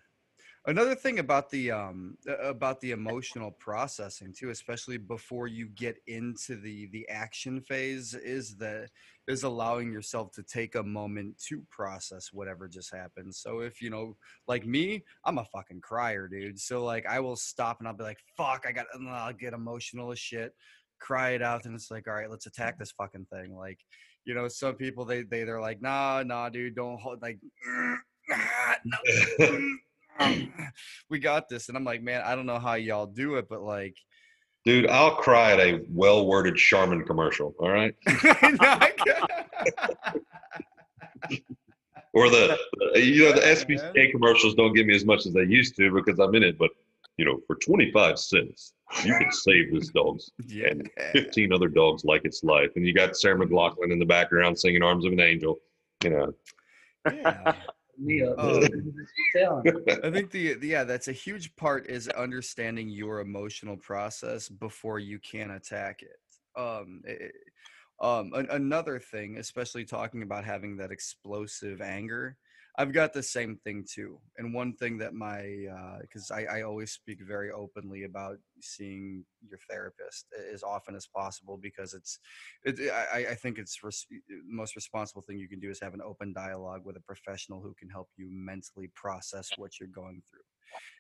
another thing about the um about the emotional processing too especially before you get into the the action phase is that is allowing yourself to take a moment to process whatever just happened. So if you know like me i'm a fucking crier dude. So like i will stop and i'll be like fuck i got and i'll get emotional as shit cry it out and it's like all right let's attack mm-hmm. this fucking thing. Like you know some people they they they're like nah nah dude don't hold like mm, ah, no. Mm, Um, we got this. And I'm like, man, I don't know how y'all do it, but like, dude, I'll cry at a well worded Charmin commercial. All right. or the, you know, the SPCA commercials don't give me as much as they used to because I'm in it, but you know, for 25 cents, you can save this dog's yeah. and 15 other dogs like its life. And you got Sarah McLachlan in the background singing Arms of an Angel, you know. Yeah me up. Um, I think the yeah, that's a huge part is understanding your emotional process before you can attack it. Um, it, um, another thing, especially talking about having that explosive anger, I've got the same thing too. And one thing that my, because uh, I, I always speak very openly about seeing your therapist as often as possible because it's, it, I, I think it's res- most responsible thing you can do is have an open dialogue with a professional who can help you mentally process what you're going through.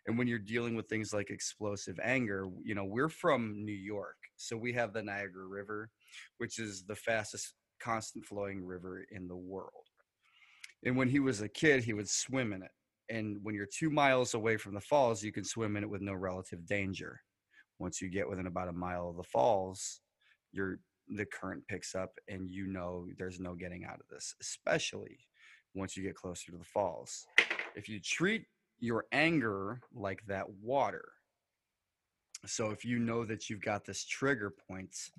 And when you're dealing with things like explosive anger, you know, we're from New York. So we have the Niagara River, which is the fastest constant flowing river in the world and when he was a kid, he would swim in it. And when you're two miles away from the falls, you can swim in it with no relative danger. Once you get within about a mile of the falls, your the current picks up, and you know there's no getting out of this. Especially once you get closer to the falls. If you treat your anger like that water, So if you know that you've got this trigger points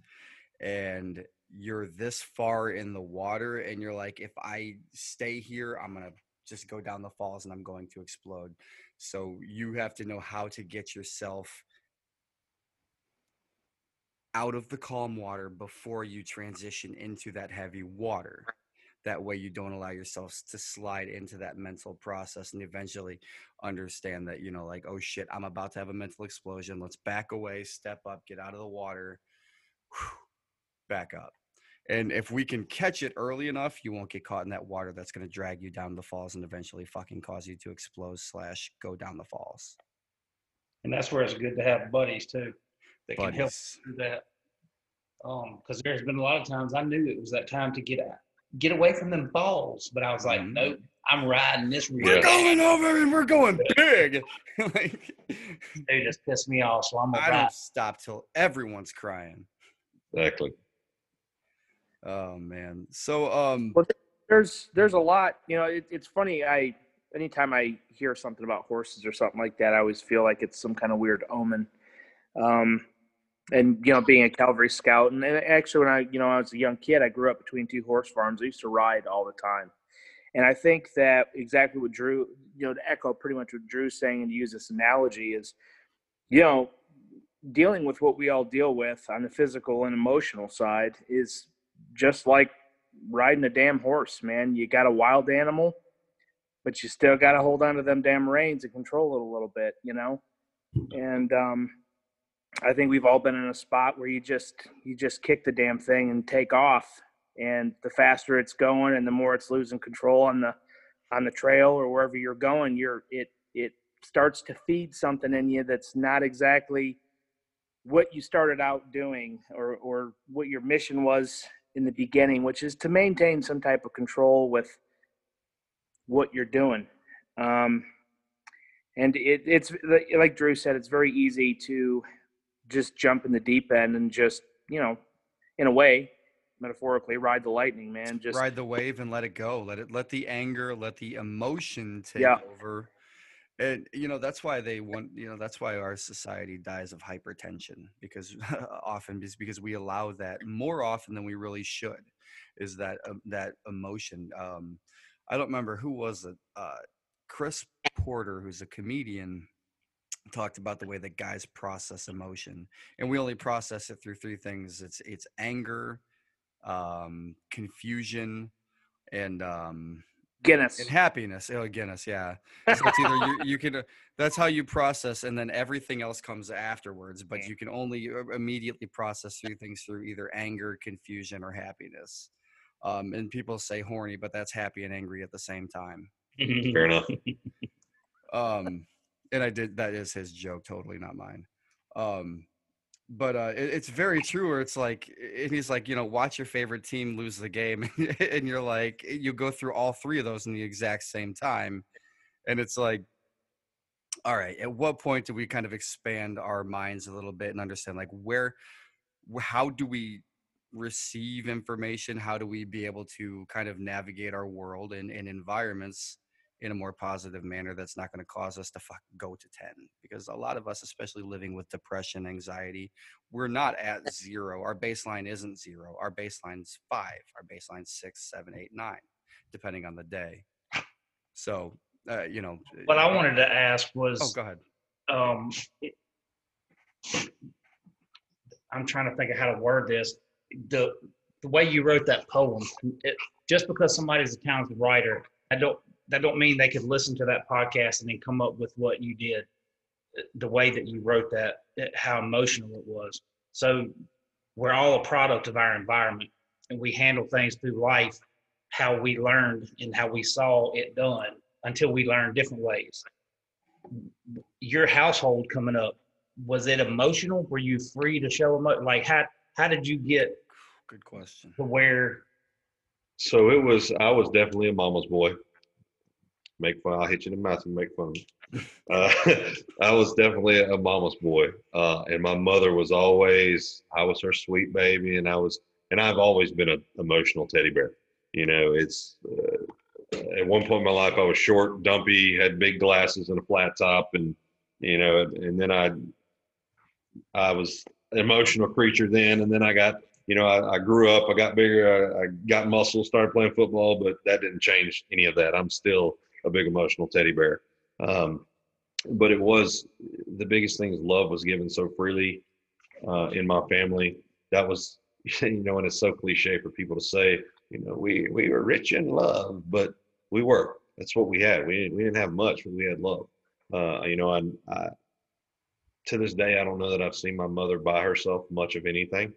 and you're this far in the water and you're like if I stay here I'm going to just go down the falls and I'm going to explode. So you have to know how to get yourself out of the calm water before you transition into that heavy water. That way, you don't allow yourself to slide into that mental process and eventually understand that, you know, like, oh shit, I'm about to have a mental explosion. Let's back away, step up, get out of the water, whew, back up. And if we can catch it early enough, you won't get caught in that water that's going to drag you down the falls and eventually fucking cause you to explode slash go down the falls. And that's where it's good to have buddies too that can help Buddies. through that. Um, because there's been a lot of times I knew it was that time to get out, get away from them falls, but I was like, Mhm. nope, I'm riding this. We're going over and we're going big. like, They just pissed me off, so I'm I ride. don't stop till everyone's crying. Exactly. Oh man. So um Well, there's there's a lot. You know, it, it's funny. I anytime I hear something about horses or something like that, I always feel like it's some kind of weird omen. Um, and you know, being a cavalry scout, and actually, when I you know I was a young kid, I grew up between two horse farms. I used to ride all the time, and I think that exactly what Drew, you know, to echo pretty much what Drew's saying, and to use this analogy is, you know, dealing with what we all deal with on the physical and emotional side is just like riding a damn horse, man. You got a wild animal, but you still got to hold on to them damn reins and control it a little bit, you know. And um, I think we've all been in a spot where you just you just kick the damn thing and take off, and the faster it's going, and the more it's losing control on the on the trail or wherever you're going, you're it it starts to feed something in you that's not exactly what you started out doing or or what your mission was in the beginning, which is to maintain some type of control with what you're doing. Um, and it, it's like Drew said, it's very easy to just jump in the deep end and just, you know, in a way, metaphorically, ride the lightning, man. Just ride the wave and let it go. Let it let the anger, let the emotion take Yeah. over. And you know, that's why they want, you know, that's why our society dies of hypertension because often is because we allow that more often than we really should is that um, that emotion. Um I don't remember who was it. Uh Chris Porter, who's a comedian, talked about the way that guys process emotion. And we only process it through three things. It's it's anger, um, confusion, and um, Guinness. and happiness. Oh, Guinness, yeah. So it's either you, you can. uh, That's how you process, and then everything else comes afterwards. But you can only uh, immediately process through things through either anger, confusion, or happiness. Um, and people say horny, but that's happy and angry at the same time. Fair enough. Um, and I did that is his joke, totally not mine. Um, but uh, it, it's very true. Where it's like, and he's like, you know, watch your favorite team lose the game, and you're like, you go through all three of those in the exact same time, and it's like, all right, at what point do we kind of expand our minds a little bit and understand like where, how do we receive information? How do we be able to kind of navigate our world and, and environments in a more positive manner that's not going to cause us to fuck go to 10 because a lot of us especially living with depression anxiety we're not at zero. Our baseline isn't zero. Our baseline's five. Our baseline's six seven eight nine depending on the day. So uh, you know What I wanted to ask was, oh go ahead. um, it- I'm trying to think of how to word this. The the way you wrote that poem, it, just because somebody's a talented writer, I don't that don't mean they could listen to that podcast and then come up with what you did. The way that you wrote that, how emotional it was. So we're all a product of our environment, and we handle things through life how we learned and how we saw it done until we learned different ways your household coming up was it emotional were you free to show emo- like how how did you get good question to where So it was. I was definitely a mama's boy. Make fun. I'll hit you in the mouth and make fun. Uh, I was definitely a mama's boy, uh, and my mother was always. I was her sweet baby, and I was, and I've always been an emotional teddy bear. You know, it's. Uh, at one point in my life, I was short, dumpy, had big glasses and a flat top, and you know, and then I I was an emotional creature then, and then I got you know I, I grew up, I got bigger, I, I got muscle, started playing football, but that didn't change any of that. I'm still a big emotional teddy bear. Um, but it was the biggest thing is love was given so freely uh, in my family. That was you know, and it's so cliche for people to say, you know, we we were rich in love, but we were. That's what we had. We didn't, we didn't have much, but we had love. Uh, you know, I, I to this day, I don't know that I've seen my mother buy herself much of anything,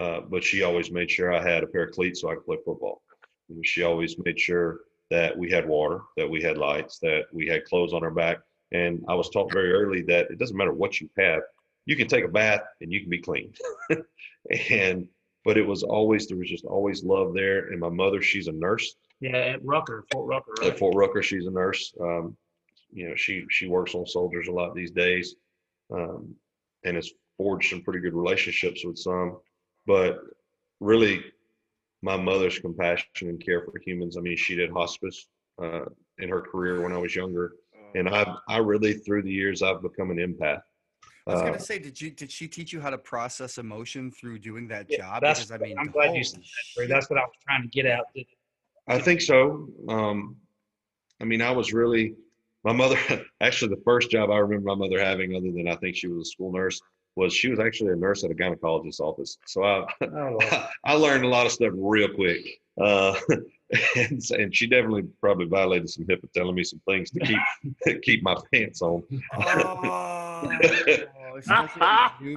uh, but she always made sure I had a pair of cleats so I could play football. And she always made sure that we had water, that we had lights, that we had clothes on our back. And I was taught very early that it doesn't matter what you have, you can take a bath and you can be clean. and but it was always there was just always love there. And my mother, she's a nurse. Yeah, at Rucker, Fort Rucker. Right? At Fort Rucker, she's a nurse. Um, you know, she she works on soldiers a lot these days, um, and has forged some pretty good relationships with some. But really, my mother's compassion and care for humans. I mean, she did hospice uh, in her career when I was younger, and I I really through the years I've become an empath. I was gonna uh, say, did you did she teach you how to process emotion through doing that yeah, job? That's, because I mean, I'm glad you said that. That's what I was trying to get out. I think so. Um, I mean, I was really my mother. Actually, the first job I remember my mother having, other than I think she was a school nurse, was she was actually a nurse at a gynecologist's office. So I oh. I learned a lot of stuff real quick. Uh, and, and she definitely probably violated some HIPAA telling me some things to keep keep my pants on. Oh, in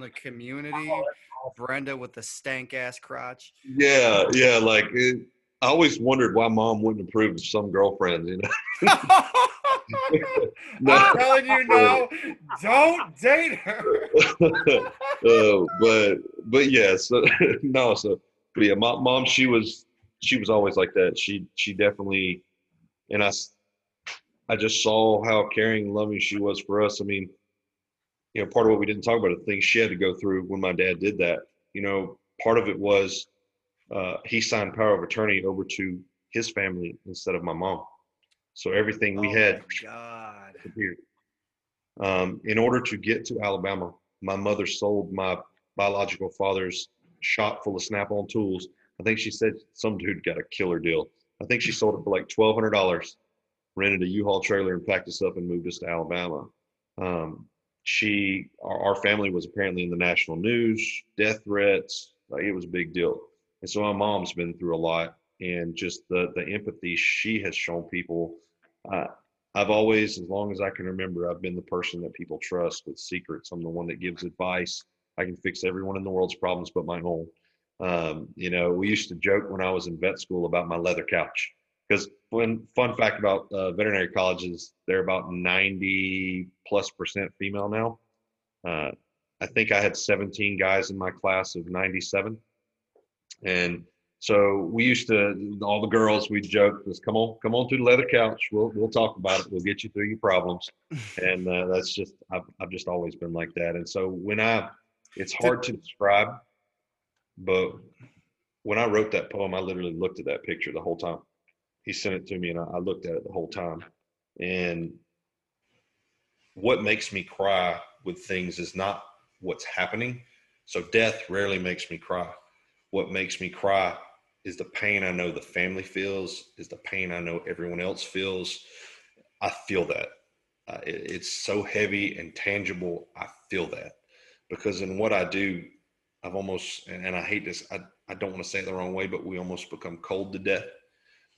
the community. Brenda with the stank ass crotch. Yeah, yeah. Like it, I always wondered why mom wouldn't approve of some girlfriends. You know. No. I'm telling you now, don't date her. uh, but but yeah, so no, so but yeah, my mom she was she was always like that. She she definitely, and I I just saw how caring and loving she was for us. I mean, you know, part of what we didn't talk about the things she had to go through when my dad did that. You know, part of it was uh, he signed power of attorney over to his family instead of my mom. So everything we oh had God. Um, in order to get to Alabama, my mother sold my biological father's shop full of Snap-on tools. I think she said some dude got a killer deal. I think she sold it for like twelve hundred dollars, rented a U-Haul trailer and packed us up and moved us to Alabama. Um, she, our, our, family was apparently in the national news, death threats. Like it was a big deal. And so my mom's been through a lot, and just the the empathy she has shown people. Uh, I've always, as long as I can remember, I've been the person that people trust with secrets. I'm the one that gives advice. I can fix everyone in the world's problems but my own. Um, you know, we used to joke when I was in vet school about my leather couch because when fun fact about uh, veterinary colleges, they're about 90 plus percent female now. Uh, I think I had 17 guys in my class of 97. And so we used to all the girls we joke just come on come on to the leather couch. We'll we'll talk about it. We'll get you through your problems. And uh, that's just I've, I've just always been like that. And so when I it's hard to describe but when I wrote that poem I literally looked at that picture the whole time. He sent it to me and I, I looked at it the whole time. And what makes me cry with things is not what's happening. So death rarely makes me cry. What makes me cry is the pain I know the family feels, is the pain I know everyone else feels. I feel that. Uh, it, it's so heavy and tangible. I feel that because in what I do, I've almost, and, and I hate this, I, I don't want to say it the wrong way, but we almost become cold to death.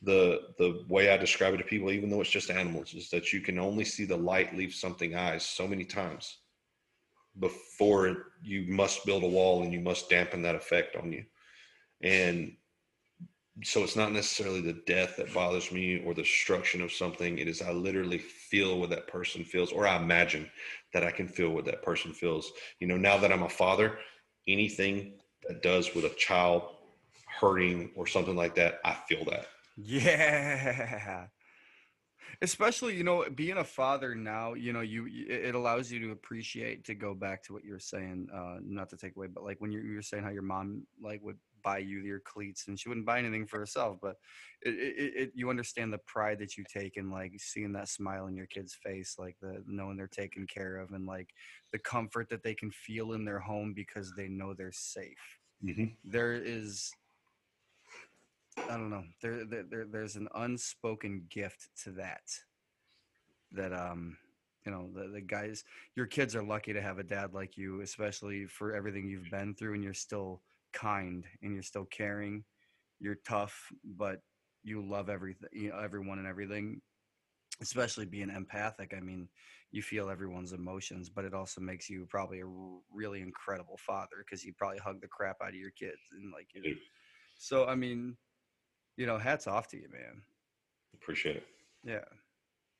The, the way I describe it to people, even though it's just animals, is that you can only see the light leave something eyes so many times before you must build a wall and you must dampen that effect on you. And so it's not necessarily the death that bothers me or the destruction of something. It is i literally feel what that person feels or i imagine that i can feel what that person feels. You know now that i'm a father anything that does with a child hurting or something like that i feel that. Yeah. Especially you know being a father now you know you it allows you to appreciate to go back to what you're saying uh not to take away but like when you're, you're saying how your mom like would buy you your cleats and she wouldn't buy anything for herself but it, it, it you understand the pride that you take in like seeing that smile in your kid's face like the knowing they're taken care of and like the comfort that they can feel in their home because they know they're safe Mm-hmm. there is I don't know. There, there, there, there's an unspoken gift to that. That um, you know, the the guys, your kids are lucky to have a dad like you, especially for everything you've been through, and you're still kind and you're still caring. You're tough, but you love everything, you know, everyone and everything. Especially being empathic. I mean, you feel everyone's emotions, but it also makes you probably a r- really incredible father because you probably hug the crap out of your kids and like. You know, so I mean, you know, hats off to you, man. Appreciate it. Yeah.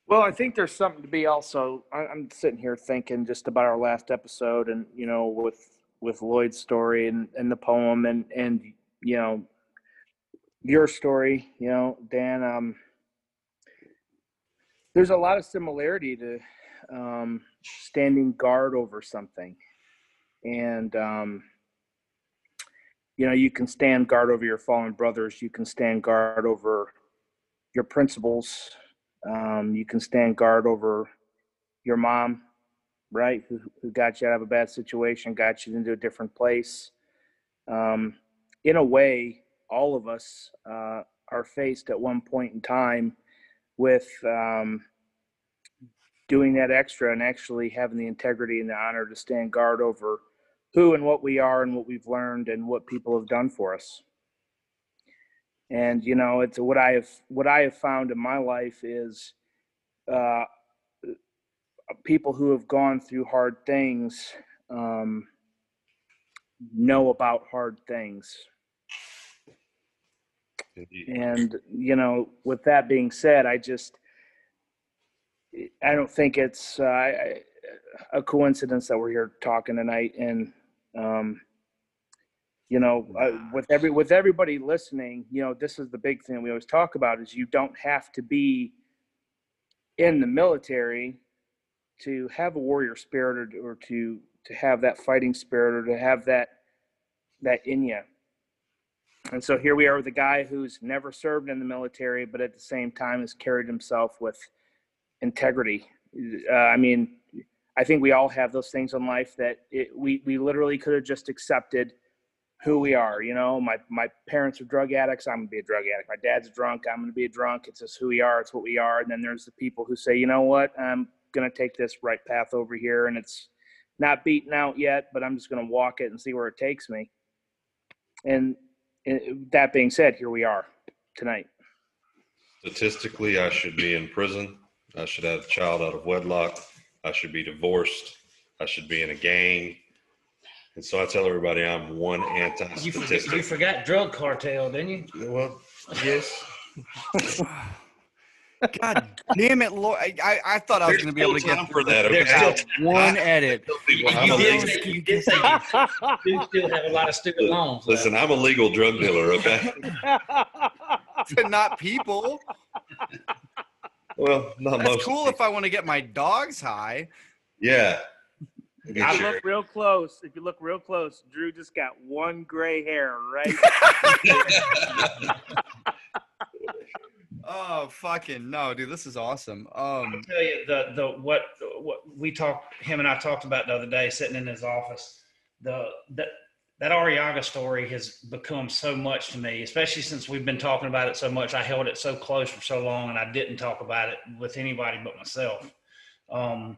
Well, I think there's something to be also. I- I'm sitting here thinking just about our last episode, and you know, with with Lloyd's story and and the poem, and and you know, your story. You know, Dan. Um, there's a lot of similarity to um, standing guard over something, and um, you know, you can stand guard over your fallen brothers. You can stand guard over your principles um, you can stand guard over your mom, right? Who, who got you out of a bad situation, got you into a different place. Um, in a way, all of us uh, are faced at one point in time with um, doing that extra and actually having the integrity and the honor to stand guard over who and what we are and what we've learned and what people have done for us and you know it's what i have what i have found in my life is uh people who have gone through hard things um know about hard things Indeed. and you know with that being said i just i don't think it's uh, a coincidence that we're here talking tonight and um you know uh, with every with everybody listening you know this is the big thing we always talk about is you don't have to be in the military to have a warrior spirit or, or to to have that fighting spirit or to have that that in you and so here we are with a guy who's never served in the military but at the same time has carried himself with integrity uh, i mean i think we all have those things in life that it, we we literally could have just accepted who we are. You know, my my parents are drug addicts. I'm gonna be a drug addict. My dad's a drunk. I'm gonna be a drunk. It's just who we are. It's what we are. And then there's the people who say, you know what, I'm gonna take this right path over here, and it's not beaten out yet, but I'm just gonna walk it and see where it takes me. And, and that being said, here we are tonight. Statistically, I should be in prison. I should have a child out of wedlock. I should be divorced. I should be in a gang. And so I tell everybody I'm one You forgot, you anti-statistic. forgot drug cartel, didn't you? Well, yes. God damn it, Lord! I, I, I thought I was going to be able to get for that, this okay? without one edit. I'm You did say you did say you still have a lot of student loans. listen, I'm a legal drug dealer, okay? to not people. Well, not That's most. cool if I want to get my dogs high. Yeah. Get I your- look real close. If you look real close, Drew just got one gray hair, right? Oh fucking no, dude! This is awesome. I'll Um, tell you the the what what we talked him and I talked about the other day sitting in his office. The that that Arriaga story has become so much to me, especially since we've been talking about it so much. I held it so close for so long, and I didn't talk about it with anybody but myself. Um,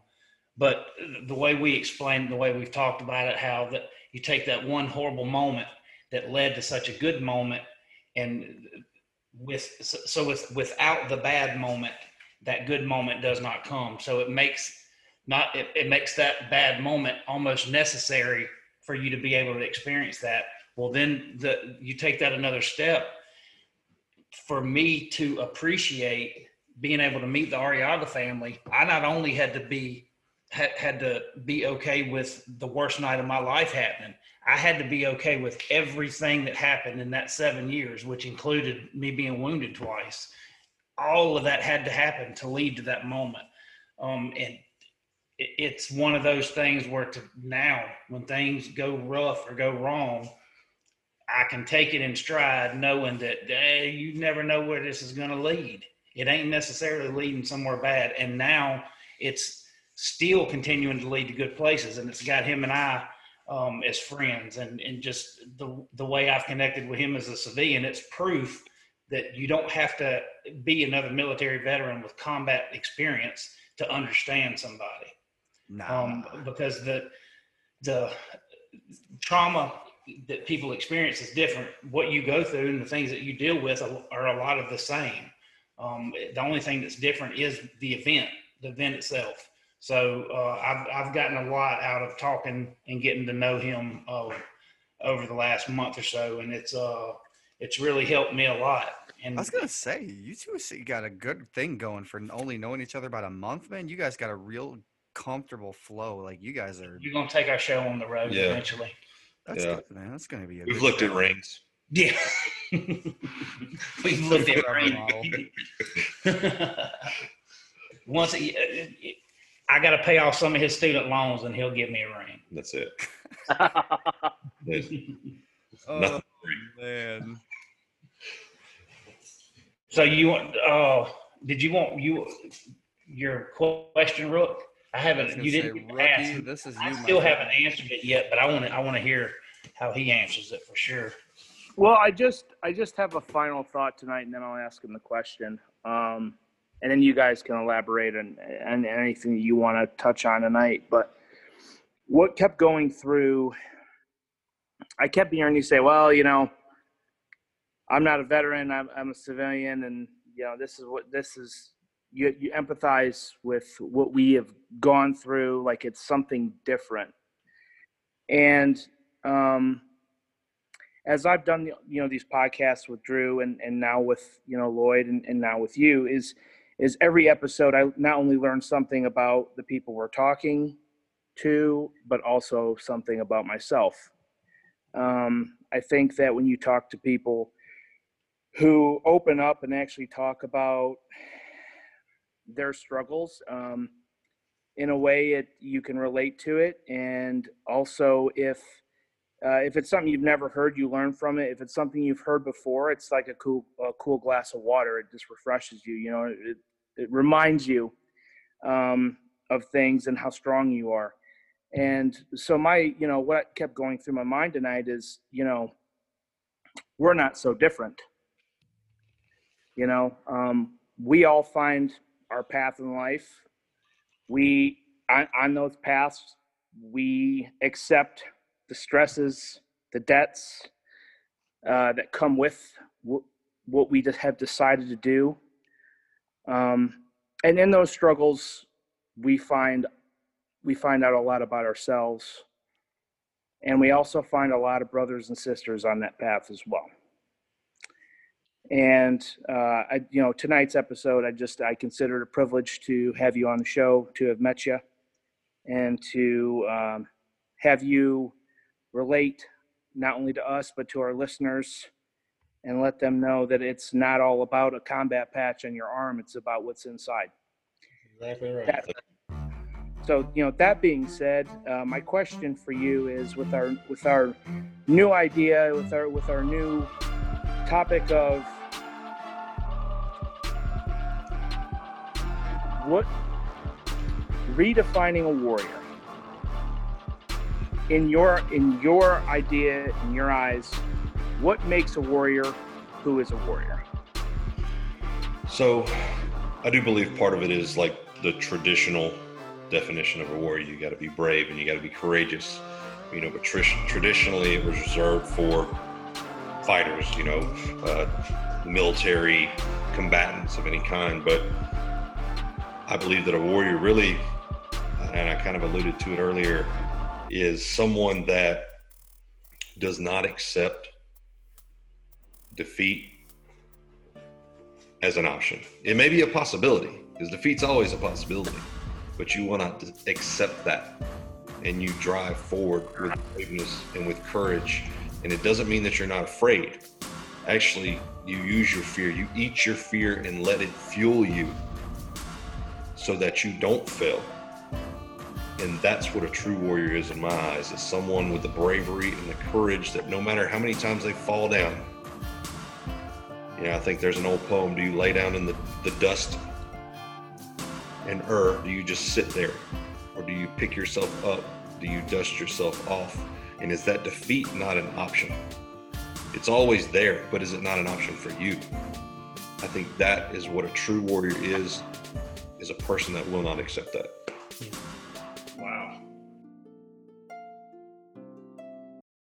but the way we explained, the way we've talked about it, how that you take that one horrible moment that led to such a good moment, and with so with without the bad moment that good moment does not come. So it makes not it, it makes that bad moment almost necessary for you to be able to experience that. Well then the you take that another step. For me to appreciate being able to meet the Arriaga family i not only had to be had, had to be okay with the worst night of my life happening I had to be okay with everything that happened in that seven years, which included me being wounded twice. all of that had to happen to lead to that moment. Um, and it's one of those things where to now, when things go rough or go wrong, I can take it in stride, knowing that hey, you never know where this is going to lead. It ain't necessarily leading somewhere bad, and now it's still continuing to lead to good places, and it's got him and I um, as friends, and and just the the way I've connected with him as a civilian, it's proof that you don't have to be another military veteran with combat experience to understand somebody. Nah. Um, because the the trauma that people experience is different. What you go through and the things that you deal with are, are a lot of the same. Um, the only thing that's different is the event, the event itself. So uh, I've I've gotten a lot out of talking and getting to know him uh, over the last month or so, and it's uh it's really helped me a lot. And I was gonna say, you two got a good thing going for only knowing each other about a month, man. You guys got a real comfortable flow. Like you guys are. you're gonna take our show on the road Yeah. eventually. That's Yeah. good, man. That's gonna be a. We've good looked at rings. Yeah. We've looked at Whatever model. Once he, I got to pay off some of his student loans, and he'll give me a ring. That's it. There's Oh man. So you want? Uh, did you want you your question, Rook? I I haven't. gonna You didn't rookie, ask. this is you. I my still haven't answered it yet, but I want to. I want to hear how he answers it for sure. Well, I just I just have a final thought tonight, and then I'll ask him the question. Um, and then you guys can elaborate on, on anything you want to touch on tonight. But what kept going through, I kept hearing you say, "Well, you know, I'm not a veteran. I'm, I'm a civilian, and you know, this is what this is." You you empathize with what we have gone through, like it's something different, and um, as I've done, you know, these podcasts with Drew and, and now with, you know, Lloyd and, and now with you is, is every episode, I not only learn something about the people we're talking to, but also something about myself. Um, I think that when you talk to people who open up and actually talk about their struggles, um, in a way it you can relate to it, and also if uh, if it's something you've never heard, you learn from it. If it's something you've heard before, it's like a cool, a cool glass of water. It just refreshes you. You know, it, it reminds you um, of things and how strong you are. And so my, you know, what kept going through my mind tonight is, you know, we're not so different. You know, um, we all find our path in life. We on, on those paths, we accept the stresses, the debts uh, that come with w- what we just have decided to do. Um, and in those struggles, we find we find out a lot about ourselves, and we also find a lot of brothers and sisters on that path as well. And uh, I, you know, tonight's episode, I just I consider it a privilege to have you on the show, to have met you, and to um, have you relate not only to us but to our listeners and let them know that it's not all about a combat patch on your arm it's about what's inside Exactly right. That- so you know that being said uh, my question for you is with our with our new idea with our with our new topic of what redefining a warrior in your in your idea in your eyes what makes a warrior who is a warrior So, I do believe part of it is like the traditional definition of a warrior. You got to be brave and you got to be courageous, you know. But tr- traditionally, it was reserved for fighters, you know, uh, military combatants of any kind. But I believe that a warrior really, and I kind of alluded to it earlier, is someone that does not accept defeat as an option. It may be a possibility because defeat's always a possibility, but you want to accept that and you drive forward with braveness and with courage. And it doesn't mean that you're not afraid. actually you use your fear you eat your fear and let it fuel you so that you don't fail and that's what a true warrior is in my eyes is someone with the bravery and the courage that no matter how many times they fall down you know i think there's an old poem do you lay down in the, the dust and err do you just sit there or do you pick yourself up do you dust yourself off and is that defeat not an option it's always there, but is it not an option for you? I think that is what a true warrior is, is a person that will not accept that. Yeah.